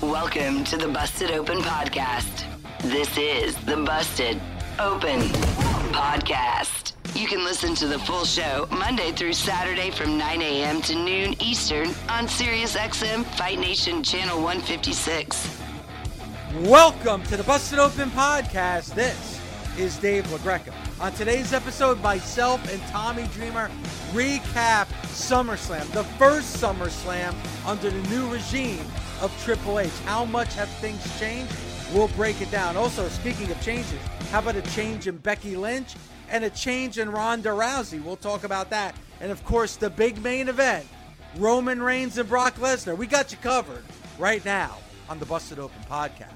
Welcome to the Busted Open Podcast. This is the Busted Open Podcast. You can listen to the full show Monday through Saturday from 9 a.m. to noon Eastern on SiriusXM Fight Nation Channel 156. Welcome to the Busted Open Podcast. This is Dave LaGreca. On today's episode, myself and Tommy Dreamer recap SummerSlam, the first SummerSlam under the new regime of Triple H. How much have things changed? We'll break it down. Also, speaking of changes, how about a change in Becky Lynch and a change in Ronda Rousey? We'll talk about that. And of course, the big main event Roman Reigns and Brock Lesnar. We got you covered right now on the Busted Open podcast.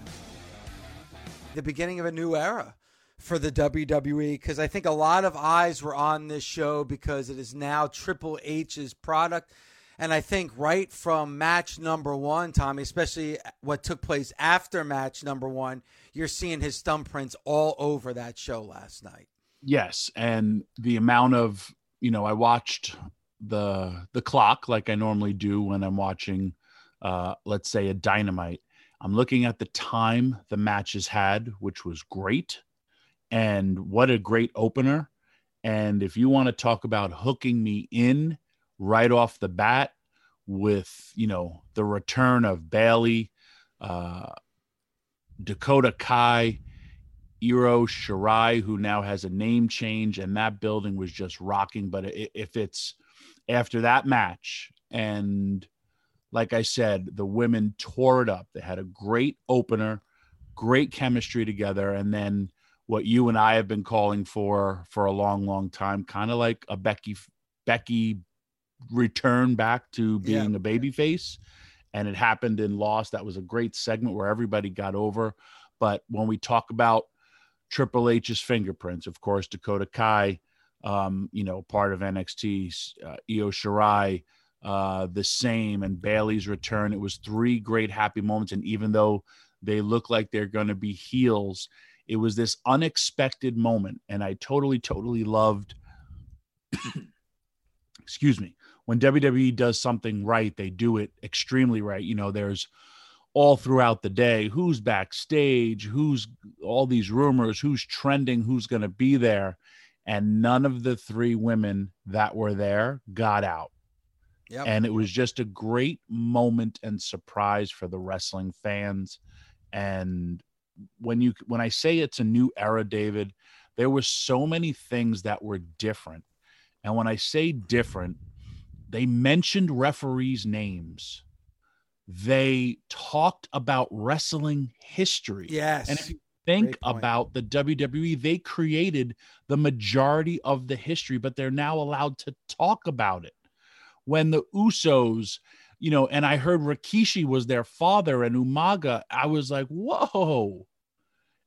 The beginning of a new era for the WWE because I think a lot of eyes were on this show because it is now Triple H's product. And I think right from match number one, Tommy, especially what took place after match number one, you're seeing his thumbprints all over that show last night. Yes, and the amount of you know, I watched the the clock like I normally do when I'm watching, uh, let's say a Dynamite. I'm looking at the time the matches had, which was great, and what a great opener. And if you want to talk about hooking me in right off the bat with you know the return of Bayley, uh, Dakota Kai, Io Shirai, who now has a name change, and that building was just rocking. But if it's after that match, and like I said, the women tore it up. They had a great opener, great chemistry together, and then what you and I have been calling for for a long, long time, kind of like a Becky Becky return back to being Yeah. a baby face. And it happened in Lost. That was a great segment where everybody got over. But when we talk about Triple H's fingerprints, of course, Dakota Kai, um, you know, part of NXT, uh, Io Shirai, uh, the same, and Bayley's return. It was three great happy moments. And even though they look like they're going to be heels, it was this unexpected moment. And I totally, totally loved, excuse me, when WWE does something right, they do it extremely right. You know, there's all throughout the day who's backstage, who's all these rumors, who's trending, who's going to be there. And none of the three women that were there got out. Yep. And it was just a great moment and surprise for the wrestling fans. And when you when I say it's a new era, David, there were so many things that were different. And when I say different, they mentioned referees' names. They talked about wrestling history. yes. And if you think about the WWE, they created the majority of the history, but they're now allowed to talk about it. When the Usos, you know, and I heard Rikishi was their father and Umaga, I was like, whoa.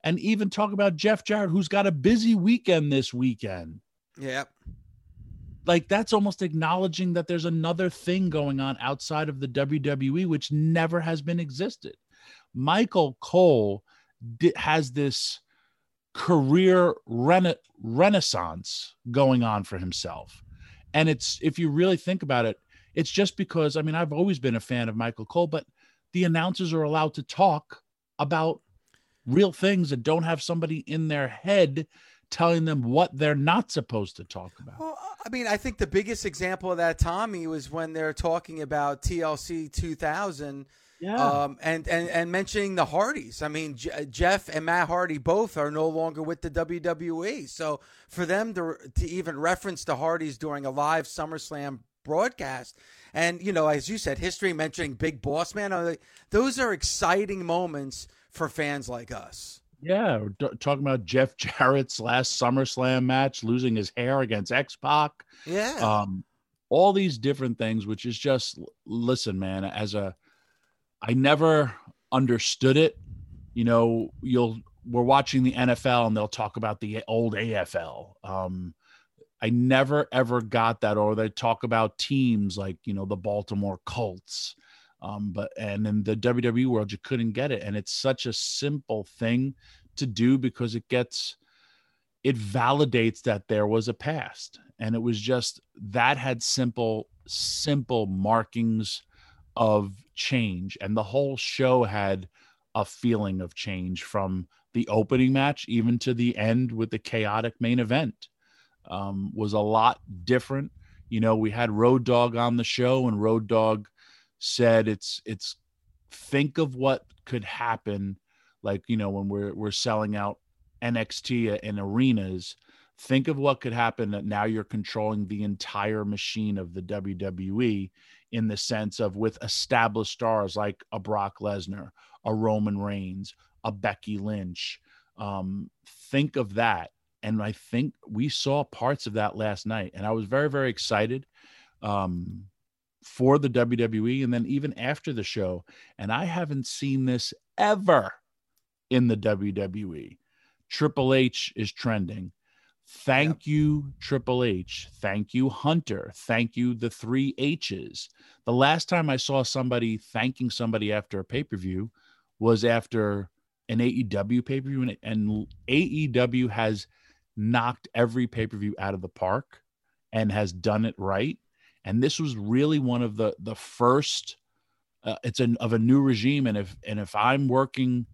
And even talk about Jeff Jarrett, who's got a busy weekend this weekend yep. like that's almost acknowledging that there's another thing going on outside of the WWE which never has been existed. Michael Cole di- has this career rena- renaissance going on for himself. And it's if you really think about it, it's just because I mean I've always been a fan of Michael Cole, but the announcers are allowed to talk about real things and don't have somebody in their head telling them what they're not supposed to talk about. Well, I mean, I think the biggest example of that, Tommy, was when they're talking about TLC 2000 Yeah. Um, and, and, and mentioning the Hardys. I mean, J- Jeff and Matt Hardy both are no longer with the WWE. So for them to, to even reference the Hardys during a live SummerSlam broadcast, and, you know, as you said, history mentioning Big Boss Man, those are exciting moments for fans like us. Yeah, talking about Jeff Jarrett's last SummerSlam match, losing his hair against X Pac. Yeah. Um, all these different things, which is just listen, man. As a, I never understood it. You know, you'll we're watching the NFL and they'll talk about the old AFL. Um, I never ever got that, or they talk about teams like you know the Baltimore Colts um, but and in the WWE world, you couldn't get it, and it's such a simple thing to do because it gets it validates that there was a past, and it was just that had simple simple markings of change, and the whole show had a feeling of change from the opening match even to the end with the chaotic main event um, was a lot different. You know, we had Road Dog on the show, and Road Dog said it's it's think of what could happen like you know when we're we're selling out NXT in arenas think of what could happen that now you're controlling the entire machine of the WWE in the sense of with established stars like a Brock Lesnar, a Roman Reigns, a Becky Lynch. Um, think of that. And I think we saw parts of that last night. And I was very, very excited. Um, for the WWE and then even after the show. And I haven't seen this ever in the WWE. Triple H is trending. Thank yep. you, Triple H. Thank you, Hunter. Thank you, the three H's. The last time I saw somebody thanking somebody after a pay per view was after an AEW pay per view, and, and AEW has knocked every pay per view out of the park and has done it right and this was really one of the the first uh, it's an of a new regime. And if and if i'm working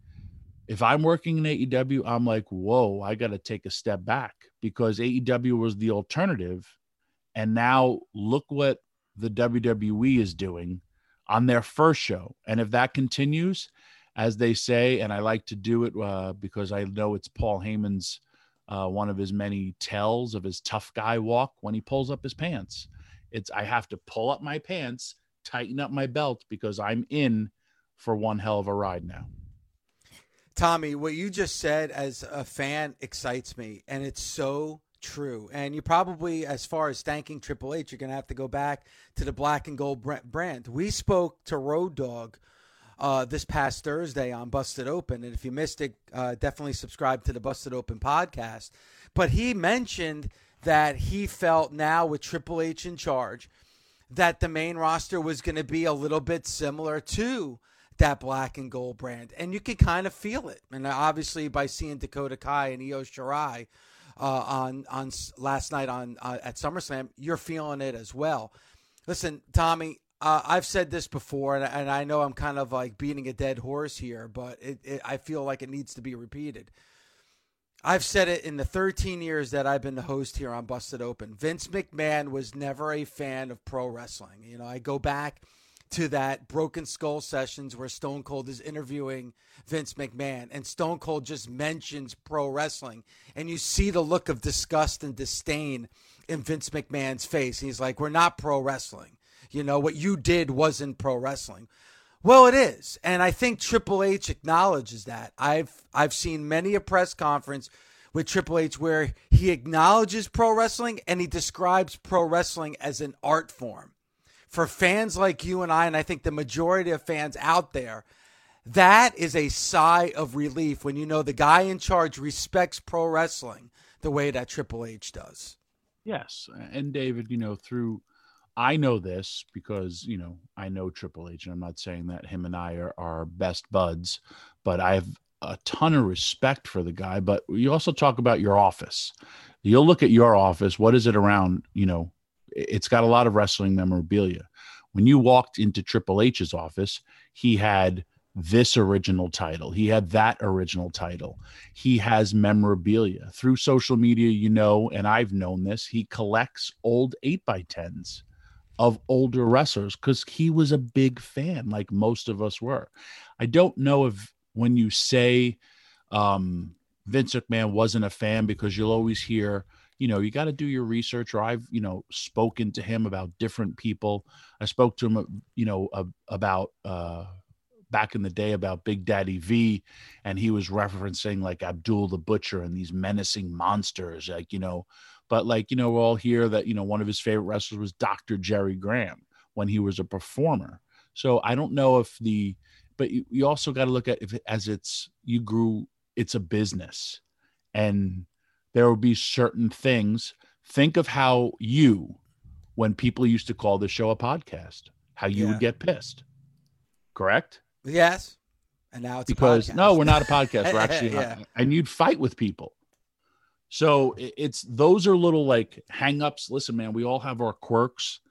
if i'm working in aew i'm like whoa i got to take a step back because aew was the alternative. And now look what the wwe is doing on their first show. And if that continues as they say and i like to do it uh, because i know it's paul heyman's uh, one of his many tells of his tough guy walk when he pulls up his pants it's I have to pull up my pants, tighten up my belt because I'm in for one hell of a ride now. Tommy, what you just said as a fan excites me, and it's so true. And you probably, as far as thanking Triple H, you're going to have to go back to the black and gold brand. We spoke to Road Dog uh, this past Thursday on Busted Open. And if you missed it, uh, definitely subscribe to the Busted Open podcast. But he mentioned that he felt now with Triple H in charge that the main roster was going to be a little bit similar to that black and gold brand. And you could kind of feel it. And obviously, by seeing Dakota Kai and Io Shirai uh, on on last night on uh, at SummerSlam, you're feeling it as well. Listen, Tommy, uh, I've said this before, and, and, I know I'm kind of like beating a dead horse here, but it, it, I feel like it needs to be repeated. I've said it in the 13 years that I've been the host here on Busted Open. Vince McMahon was never a fan of pro wrestling. You know, I go back to that Broken Skull sessions where Stone Cold is interviewing Vince McMahon and Stone Cold just mentions pro wrestling and you see the look of disgust and disdain in Vince McMahon's face. He's like, "We're not pro wrestling. You know, what you did wasn't pro wrestling." Well, it is, and I think Triple H acknowledges that. I've I've seen many a press conference with Triple H where he acknowledges pro wrestling and he describes pro wrestling as an art form. For fans like you and I, and I think the majority of fans out there, that is a sigh of relief when you know the guy in charge respects pro wrestling the way that Triple H does. Yes, and David, you know, through I know this because, you know, I know Triple H, and I'm not saying that him and I are, are best buds, but I have a ton of respect for the guy. But you also talk about your office. You'll look at your office. What is it around? You know, it's got a lot of wrestling memorabilia. When you walked into Triple H's office, he had this original title. He had that original title. He has memorabilia. Through social media, you know, and I've known this, he collects old 8 by 10s of older wrestlers because he was a big fan, like most of us were. I don't know if when you say um, Vince McMahon wasn't a fan because you'll always hear, you know, you got to do your research. Or I've, you know, spoken to him about different people. I spoke to him, you know, about uh, back in the day about Big Daddy V, and he was referencing like Abdul the Butcher and these menacing monsters, like you know. But like you know, we all hear that you know one of his favorite wrestlers was Dr. Jerry Graham when he was a performer. So I don't know if the, but you, you also got to look at if as it's you grew, it's a business, and there will be certain things. Think of how you, when people used to call the show a podcast, how you yeah. would get pissed. Correct? Yes. And now it's because no, we're not a podcast. We're actually yeah. and you'd fight with people. So it's those are little like hangups. Listen, man, we all have our quirks.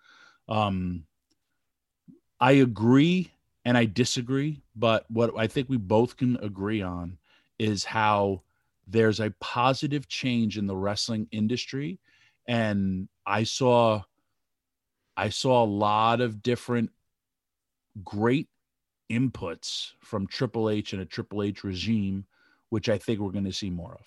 Um, I agree and I disagree, but what I think we both can agree on is how there's a positive change in the wrestling industry, and I saw, I saw a lot of different great inputs from Triple H and a Triple H regime, which I think we're going to see more of.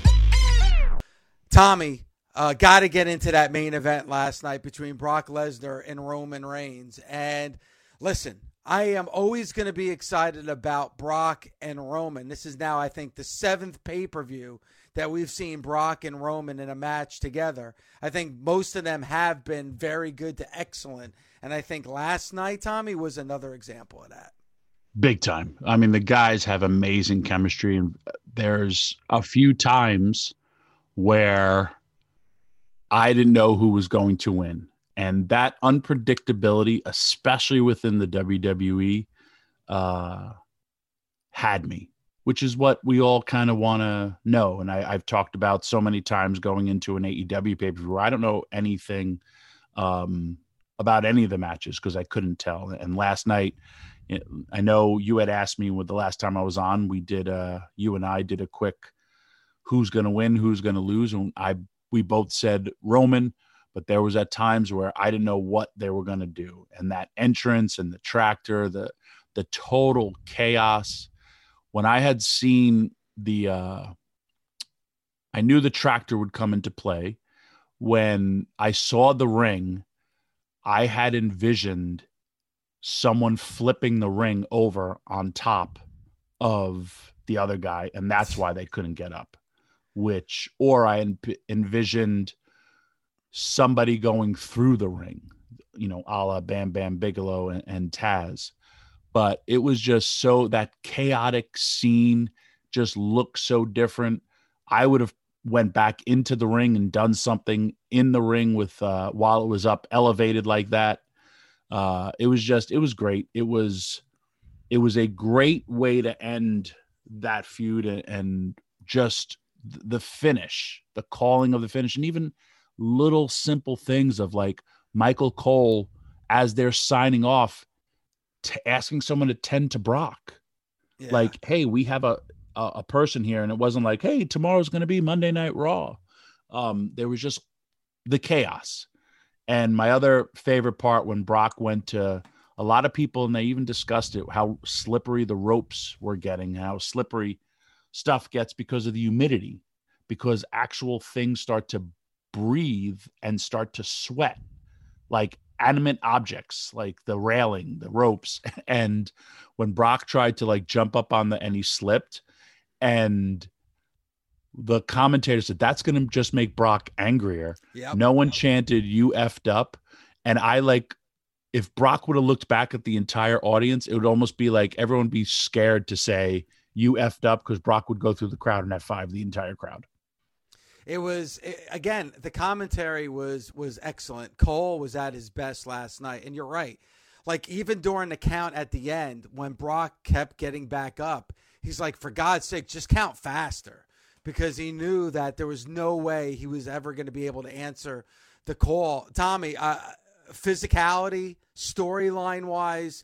Tommy, uh, got to get into that main event last night between Brock Lesnar and Roman Reigns. And listen, I am always going to be excited about Brock and Roman. This is now, I think, the seventh pay per view that we've seen Brock and Roman in a match together. I think most of them have been very good to excellent. And I think last night, Tommy, was another example of that. Big time. I mean, the guys have amazing chemistry. And there's a few times where I didn't know who was going to win. And that unpredictability, especially within the WWE, uh, had me, which is what we all kind of want to know. And I, have talked about so many times going into an AEW pay per view I don't know anything um, about any of the matches because I couldn't tell. And last night, I know you had asked me with the last time I was on, we did, uh, you and I did a quick who's going to win, who's going to lose. And I we both said Roman, but there was at times where I didn't know what they were going to do, and that entrance and the tractor, the the total chaos. When I had seen the, uh, I knew the tractor would come into play. When I saw the ring, I had envisioned someone flipping the ring over on top of the other guy, and that's why they couldn't get up which or I en- envisioned somebody going through the ring, you know, a la Bam Bam Bigelow and, and Taz. But it was just so that chaotic scene just looked so different. I would have went back into the ring and done something in the ring with uh, while it was up elevated like that. Uh, it was just it was great. It was it was a great way to end that feud and, and just the finish, the calling of the finish, and even little simple things of like Michael Cole as they're signing off, t- asking someone to tend to Brock. Yeah. Like, hey, we have a, a a person here, and it wasn't like, hey, tomorrow's going to be Monday Night Raw. Um, there was just the chaos. And my other favorite part when Brock went to a lot of people, and they even discussed it, how slippery the ropes were getting, how slippery stuff gets because of the humidity, because actual things start to breathe and start to sweat, like animate objects, like the railing, the ropes. And when Brock tried to like jump up on the and he slipped, and the commentator said that's going to just make Brock angrier. Yep. No one chanted "you effed up," and I like if Brock would have looked back at the entire audience, it would almost be like everyone would be scared to say "you effed up" because Brock would go through the crowd and have five the entire crowd. It was i again the commentary was was excellent. Cole was at his best last night, and you're right. Like even during the count at the end, when Brock kept getting back up, he's like, "For God's sake, just count faster," because he knew that there was no way he was ever going to be able to answer the call. Tommy, uh, physicality, storyline wise.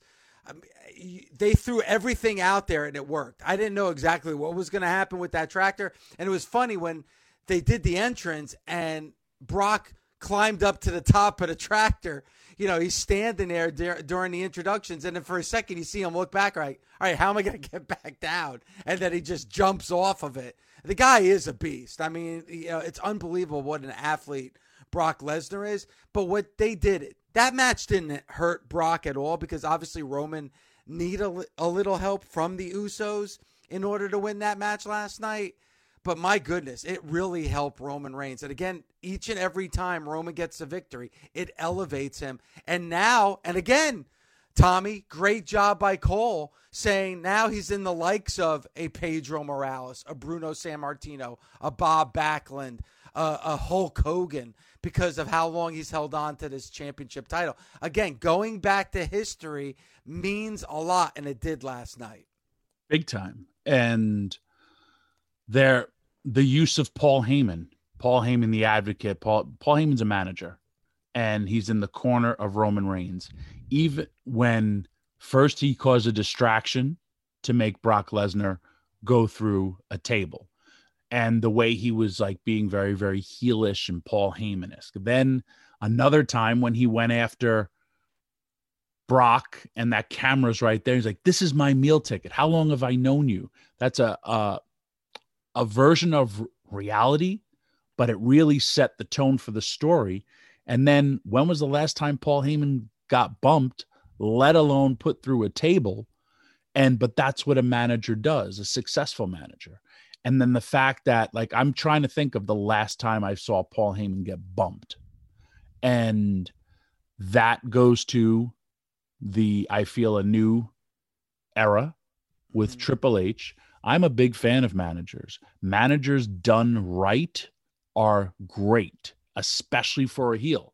They threw everything out there and it worked. I didn't know exactly what was going to happen with that tractor. And it was funny when they did the entrance and Brock climbed up to the top of the tractor. You know, he's standing there dur- during the introductions, and then for a second you see him look back, right? All right, how am I going to get back down? And then he just jumps off of it. The guy is a beast. I mean, you know, it's unbelievable what an athlete Brock Lesnar is. But what they did, that match didn't hurt Brock at all because obviously Roman need a, a little help from the Usos in order to win that match last night. But my goodness, it really helped Roman Reigns. And again, each and every time Roman gets a victory, it elevates him. And now, and again, Tommy, great job by Cole saying now he's in the likes of a Pedro Morales, a Bruno Sammartino, a Bob Backlund, a, a Hulk Hogan because of how long he's held on to this championship title. Again, going back to history means a lot, and it did last night. big time. And there, the use of Paul Heyman, Paul Heyman, the advocate, Paul Paul Heyman's a manager, and he's in the corner of Roman Reigns. Even when first he caused a distraction to make Brock Lesnar go through a table, and the way he was like being very very heelish and Paul Heyman-esque. Then another time when he went after Brock and that camera's right there. He's like, "This is my meal ticket. How long have I known you?" That's a a, a version of reality, but it really set the tone for the story. And then, when was the last time Paul Heyman got bumped, let alone put through a table? And but that's what a manager does, a successful manager. And then the fact that, like, I'm trying to think of the last time I saw Paul Heyman get bumped, and that goes to the I feel a new era with Mhm. Triple H. I'm a big fan of managers. Managers done right are great, especially for a heel.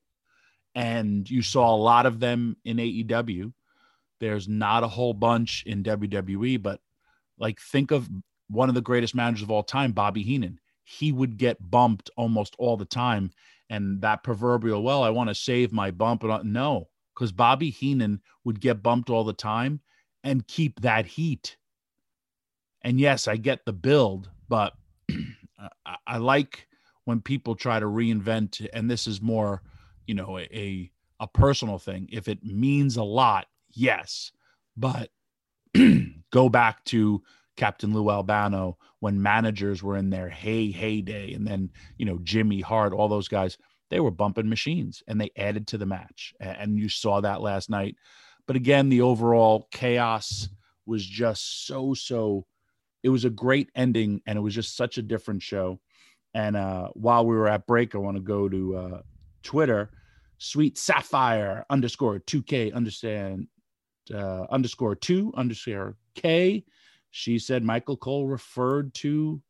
And you saw a lot of them in AEW. There's not a whole bunch in WWE, but like think of one of the greatest managers of all time, Bobby Heenan. He would get bumped almost all the time. And that proverbial, well, I want to save my bump. No, because Bobby Heenan would get bumped all the time and keep that heat. And yes, I get the build, but I like when people try to reinvent, and this is more, you know, a, a personal thing. If it means a lot, yes, but go back to Captain Lou Albano when managers were in their hey heyday, and then you know Jimmy Hart, all those guys they were bumping machines and they added to the match. And you saw that last night. But again, the overall chaos was just so, so, it was a great ending and it was just such a different show. And uh, while we were at break, I want to go to uh, Twitter, sweet sapphire underscore 2K understand uh, underscore two underscore K. She said Michael Cole referred to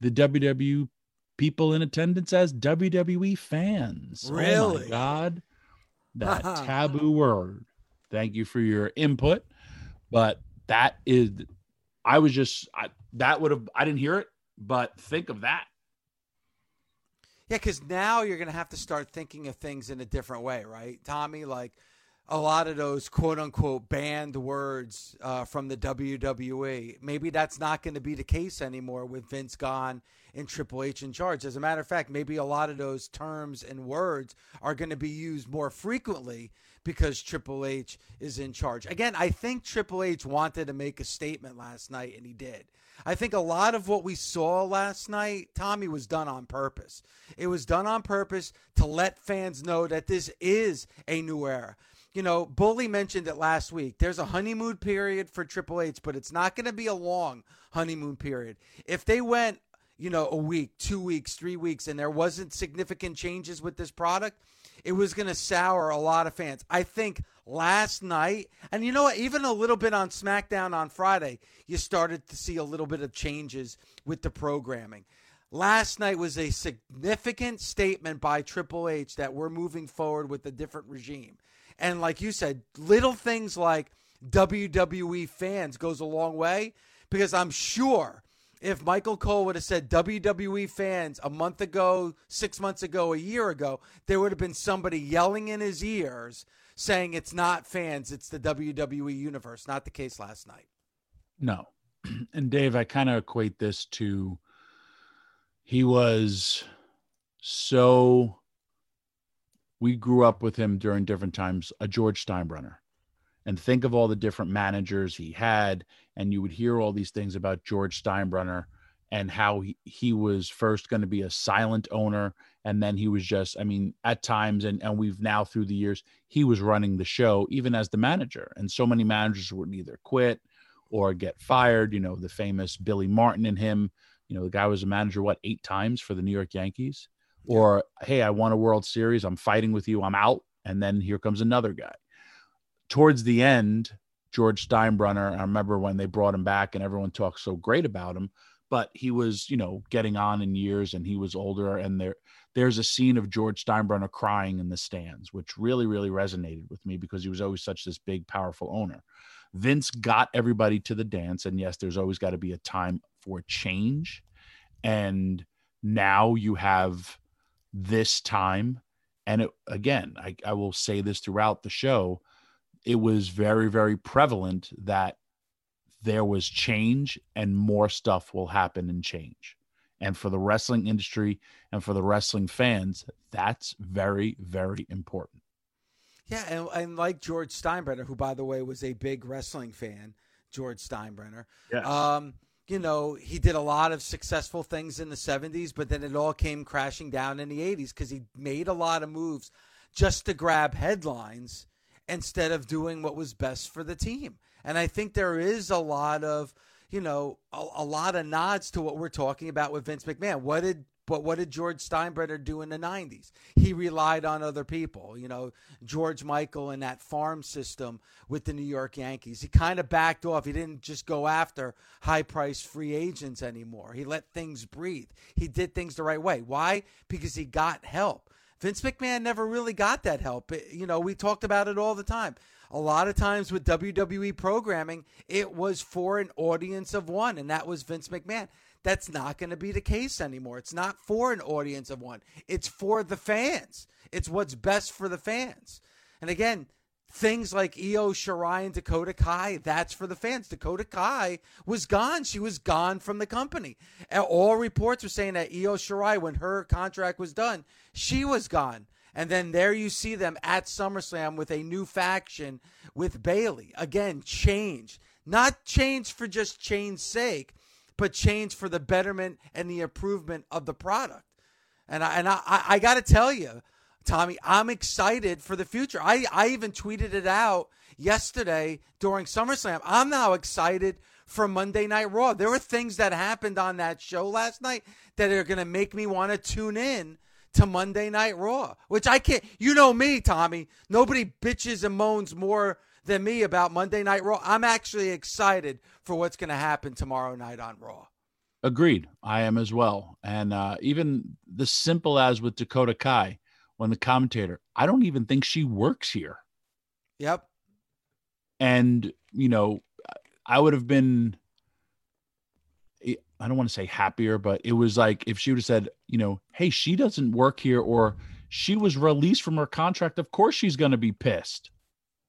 the WWE people in attendance as WWE fans. Oh Really? God. That taboo word. Thank you for your input. But that is, I was just, I, that would have, I didn't hear it, but think of that. Yeah, because now you're going to have to start thinking of things in a different way, right, Tommy? Like, a lot of those quote unquote banned words uh, from the WWE. Maybe that's not going to be the case anymore with Vince gone and Triple H in charge. As a matter of fact, maybe a lot of those terms and words are going to be used more frequently because Triple H is in charge. Again, I think Triple H wanted to make a statement last night, and he did. I think a lot of what we saw last night, Tommy, was done on purpose. It was done on purpose to let fans know that this is a new era you know, Bully mentioned it last week. There's a honeymoon period for Triple H, but it's not going to be a long honeymoon period. If they went, you know, a week, two weeks, three weeks, and there wasn't significant changes with this product, it was going to sour a lot of fans. I think last night, and you know what, even a little bit on SmackDown on Friday, you started to see a little bit of changes with the programming. Last night was a significant statement by Triple H that we're moving forward with a different regime. And like you said, little things like WWE fans goes a long way because I'm sure if Michael Cole would have said WWE fans a month ago, six months ago, a year ago, there would have been somebody yelling in his ears saying it's not fans, it's the WWE universe. Not the case last night. No. And Dave, I kind of equate this to he was so we grew up with him during different times, a George Steinbrenner. And think of all the different managers he had, and you would hear all these things about George Steinbrenner and how he, he was first going to be a silent owner and then he was just i mean at times and, and we've now through the years he was running the show even as the manager and so many managers would either quit or get fired you know the famous billy martin and him you know the guy was a manager what eight times for the new york yankees or hey, I won a World Series, I'm fighting with you, I'm out, and then here comes another guy. Towards the end, George Steinbrenner, I remember when they brought him back and everyone talked so great about him, but he was, you know, getting on in years and he was older and there there's a scene of George Steinbrenner crying in the stands, which really really resonated with me because he was always such this big powerful owner. Vince got everybody to the dance and yes, there's always got to be a time for change and now you have this time. And it, again, I, I will say this throughout the show, it was very, very prevalent that there was change and more stuff will happen and change. And for the wrestling industry and for the wrestling fans, that's very, very important. Yeah, and, and like George Steinbrenner, who by the way was a big wrestling fan, George Steinbrenner. Yes. Um, you know, he did a lot of successful things in the 70s, but then it all came crashing down in the 80s because he made a lot of moves just to grab headlines instead of doing what was best for the team. And I think there is a lot of, you know, a, a lot of nods to what we're talking about with Vince McMahon. What did but what did George Steinbrenner do in the 90s? He relied on other people. You know, George Michael and that farm system with the New York Yankees. He kind of backed off. He didn't just go after high priced free agents anymore. He let things breathe. He did things the right way. Why? Because he got help. Vince McMahon never really got that help. You know, we talked about it all the time. A lot of times with WWE programming, it was for an audience of one, and that was Vince McMahon. That's not going to be the case anymore. It's not for an audience of one, it's for the fans. It's what's best for the fans. And again, things like Io Shirai and Dakota Kai, that's for the fans. Dakota Kai was gone. She was gone from the company. All reports were saying that Io Shirai, when her contract was done, she was gone. And then there you see them at SummerSlam with a new faction with Bayley. Again, change. Not change for just change's sake, but change for the betterment and the improvement of the product. And I, and I, I got to tell you, Tommy, I'm excited for the future. I, I even tweeted it out yesterday during SummerSlam. I'm now excited for Monday Night Raw. There were things that happened on that show last night that are going to make me want to tune in to Monday Night Raw, which I can't. You know me, Tommy. Nobody bitches and moans more than me about Monday Night Raw. I'm actually excited for what's going to happen tomorrow night on Raw. Agreed. I am as well. And uh, even the simple as with Dakota Kai, when the commentator, I don't even think she works here. Yep. And, you know, I would have been, I don't want to say happier, but it was like if she would have said, you know, hey, she doesn't work here or she was released from her contract. Of course she's going to be pissed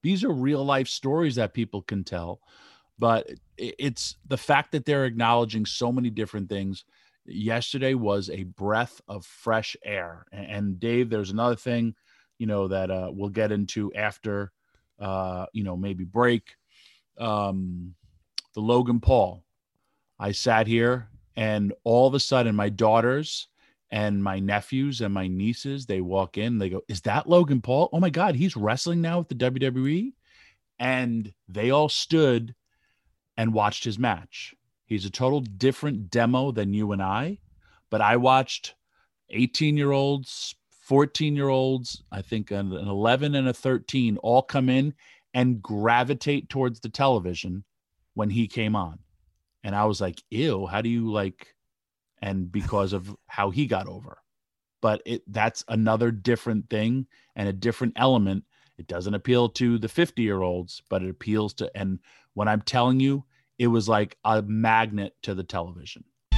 These are real life stories that people can tell, but it's the fact that they're acknowledging so many different things. Yesterday was a breath of fresh air. And Dave, there's another thing, you know, that uh, we'll get into after, uh, you know, maybe break. Um, the Logan Paul. I sat here and all of a sudden my daughters and my nephews and my nieces they walk in they go is that logan paul? Oh my god he's wrestling now with the wwe and they all stood and watched his match. He's a total different demo than you and i but i watched 18 year olds 14 year olds i think an 11 and a 13 all come in and gravitate towards the television when he came on and i was like ew how do you like and because of how he got over. But it that's another different thing and a different element. It doesn't appeal to the 50 year olds, but it appeals to and when I'm telling you, it was like a magnet to the television.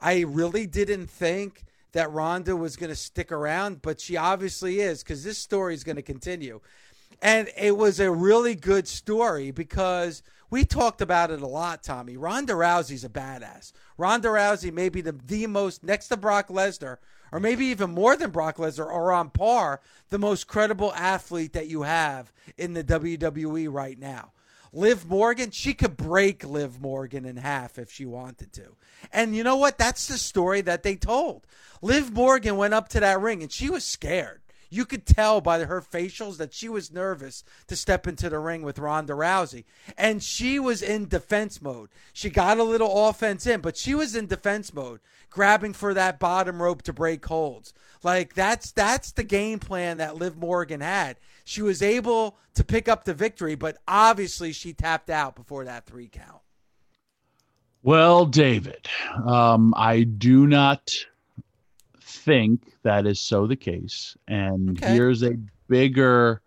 I really didn't think that Ronda was going to stick around, but she obviously is because this story is going to continue. And it was a really good story because we talked about it a lot, Tommy. Ronda Rousey's a badass. Ronda Rousey may be the, the most, next to Brock Lesnar, or maybe even more than Brock Lesnar, or on par, the most credible athlete that you have in the WWE right now. Liv Morgan, she could break Liv Morgan in half if she wanted to. And you know what? That's the story that they told. Liv Morgan went up to that ring and she was scared. You could tell by her facials that she was nervous to step into the ring with Ronda Rousey. And she was in defense mode. She got a little offense in, but she was in defense mode, grabbing for that bottom rope to break holds. Like that's that's the game plan that Liv Morgan had. She was able to pick up the victory, but obviously she tapped out before that three count. Well, David, um, I do not think that is so the case. And okay. here's a bigger,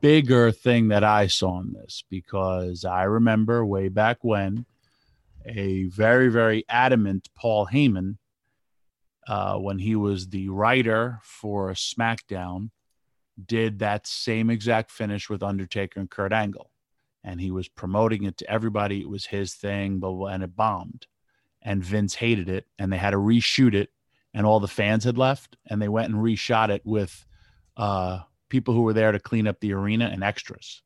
bigger thing that I saw in this because I remember way back when a very, very adamant Paul Heyman, uh, when he was the writer for SmackDown, did that same exact finish with Undertaker and Kurt Angle. And he was promoting it to everybody. It was his thing, but and it bombed. And Vince hated it, and they had to reshoot it and all the fans had left, and they went and reshot it with uh, people who were there to clean up the arena and extras.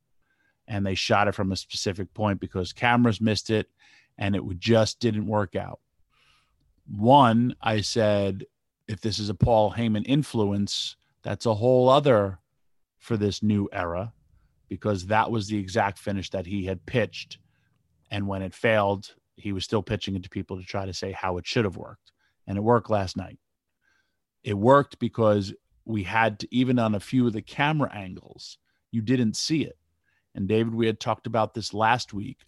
And they shot it from a specific point because cameras missed it, and it just didn't work out. One, I said, if this is a Paul Heyman influence, that's a whole other for this new era because that was the exact finish that he had pitched. And when it failed, he was still pitching it to people to try to say how it should have worked and it worked last night. It worked because we had to, even on a few of the camera angles, you didn't see it. And David, we had talked about this last week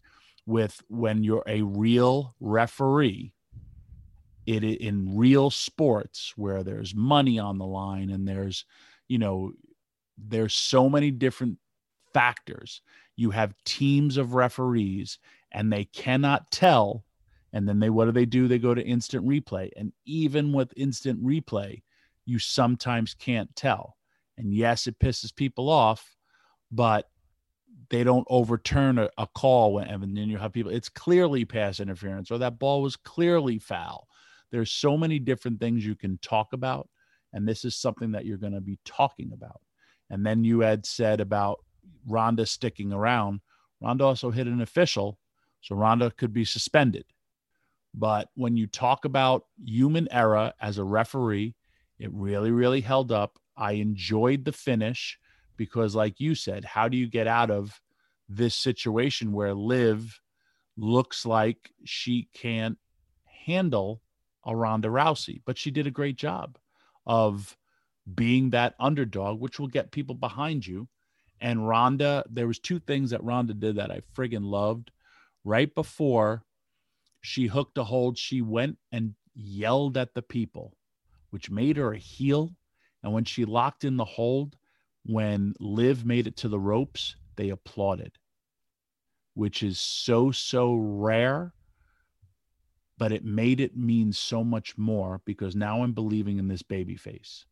with when you're a real referee, it in real sports where there's money on the line and there's, you know, there's so many different factors. You have teams of referees and they cannot tell and then they what do they do? They go to instant replay and even with instant replay you sometimes can't tell. And yes it pisses people off but they don't overturn a, a call when and then you have people it's clearly pass interference or that ball was clearly foul. There's so many different things you can talk about and this is something that you're going to be talking about and then you had said about Ronda sticking around Ronda also hit an official so Ronda could be suspended but when you talk about human error as a referee, it really, really held up. I enjoyed the finish because, like you said, how do you get out of this situation where Liv looks like she can't handle a Ronda Rousey? But she did a great job of being that underdog, which will get people behind you. And Ronda, there was two things that Ronda did that I friggin' loved. Right before she hooked a hold, she went and yelled at the people, which made her a heel. And when she locked in the hold, when Liv made it to the ropes, they applauded, which is so, so rare. But it made it mean so much more because now I'm believing in this baby face.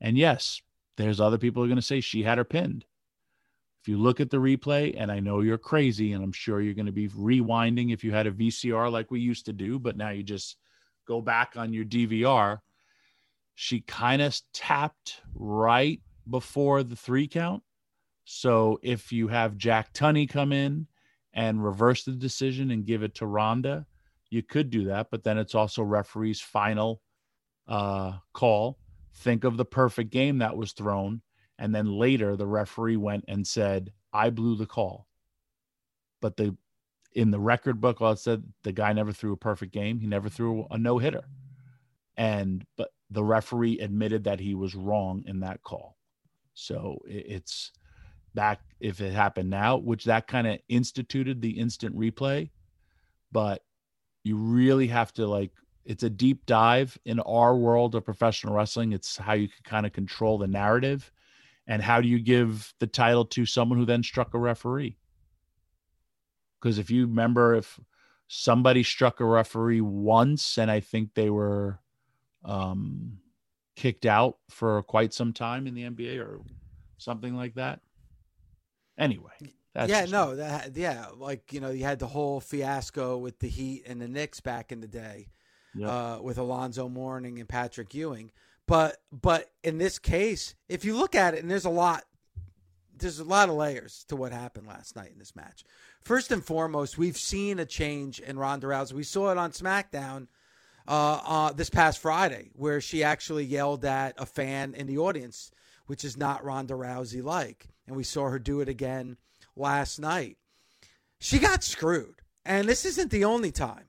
And yes, there's other people who are going to say she had her pinned. If you look at the replay, and I know you're crazy, and I'm sure you're going to be rewinding if you had a VCR like we used to do, but now you just go back on your DVR. She kind of tapped right before the three count. So if you have Jack Tunney come in and reverse the decision and give it to Ronda, you could do that. But then it's also referee's final uh, call. Think of the perfect game that was thrown. And then later the referee went and said, I blew the call. But the in the record book, all it said the guy never threw a perfect game. He never threw a no hitter. And but the referee admitted that he was wrong in that call. So it's back if it happened now, which that kind of instituted the instant replay. But you really have to like it's a deep dive in our world of professional wrestling. It's how you can kind of control the narrative and how do you give the title to someone who then struck a referee? Because if you remember, if somebody struck a referee once, and I think they were um, kicked out for quite some time in the NBA or something like that. Anyway, yeah, no, that, yeah, like you know, you had the whole fiasco with the Heat and the Knicks back in the day, yep. uh, with Alonzo Mourning and Patrick Ewing. But but in this case, if you look at it, and there's a lot, there's a lot of layers to what happened last night in this match. First and foremost, we've seen a change in Ronda Rousey. We saw it on SmackDown uh, uh, this past Friday, where she actually yelled at a fan in the audience, which is not Ronda Rousey like, and we saw her do it again last night. She got screwed, and this isn't the only time.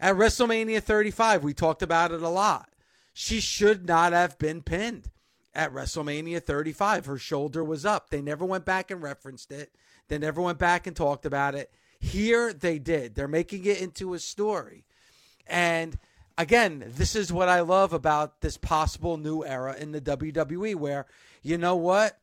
At WrestleMania 35, we talked about it a lot she should not have been pinned at WrestleMania 35. Her shoulder was up. They never went back and referenced it. They never went back and talked about it. Here they did. They're making it into a story. And again, this is what I love about this possible new era in the WWE where, you know what?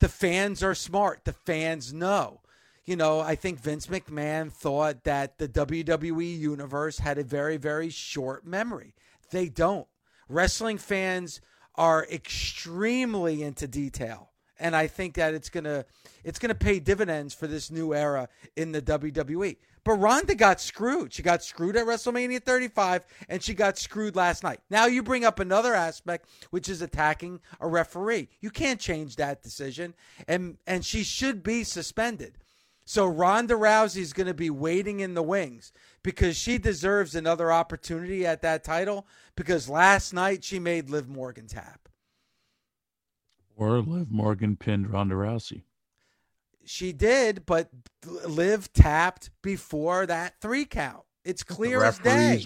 The fans are smart. The fans know. You know, I think Vince McMahon thought that the WWE universe had a very, very short memory. They don't wrestling fans are extremely into detail and I think that it's gonna it's gonna pay dividends for this new era in the WWE. But Ronda got screwed. She got screwed at WrestleMania 35, and she got screwed last night. Now you bring up another aspect, which is attacking a referee. You can't change that decision, and and she should be suspended. So Ronda Rousey is going to be waiting in the wings because she deserves another opportunity at that title because last night she made Liv Morgan tap. Or Liv Morgan pinned Ronda Rousey. She did, but Liv tapped before that three count. It's clear as day.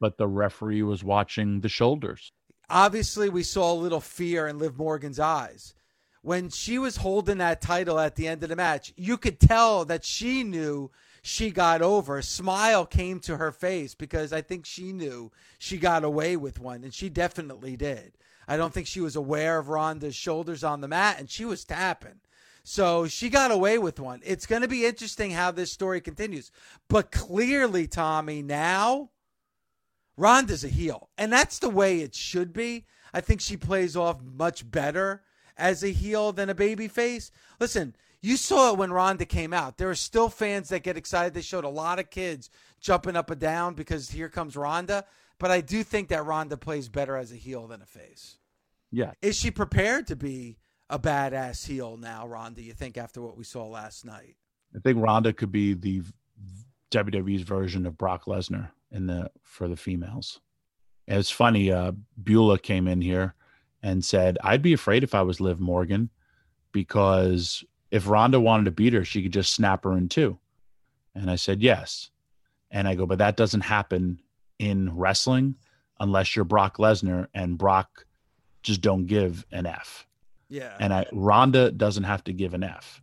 But the referee was watching the shoulders. Obviously, we saw a little fear in Liv Morgan's eyes when she was holding that title at the end of the match, you could tell that she knew she got over. A smile came to her face because I think she knew she got away with one, and she definitely did. I don't think she was aware of Ronda's shoulders on the mat, and she was tapping. So she got away with one. It's going to be interesting how this story continues. But clearly, Tommy, now Ronda's a heel, and that's the way it should be. I think she plays off much better as a heel than a baby face. Listen, you saw it when Ronda came out. There are still fans that get excited. They showed a lot of kids jumping up and down because here comes Ronda. But I do think that Ronda plays better as a heel than a face. Yeah. Is she prepared to be a badass heel now, Ronda, you think, after what we saw last night? I think Ronda could be the WWE's version of Brock Lesnar in the for the females. it's funny, uh Beulah came in here and said, I'd be afraid if I was Liv Morgan because if Ronda wanted to beat her, she could just snap her in two. And I said, yes. And I go, but that doesn't happen in wrestling unless you're Brock Lesnar and Brock just don't give an F. Yeah. And I Ronda doesn't have to give an F.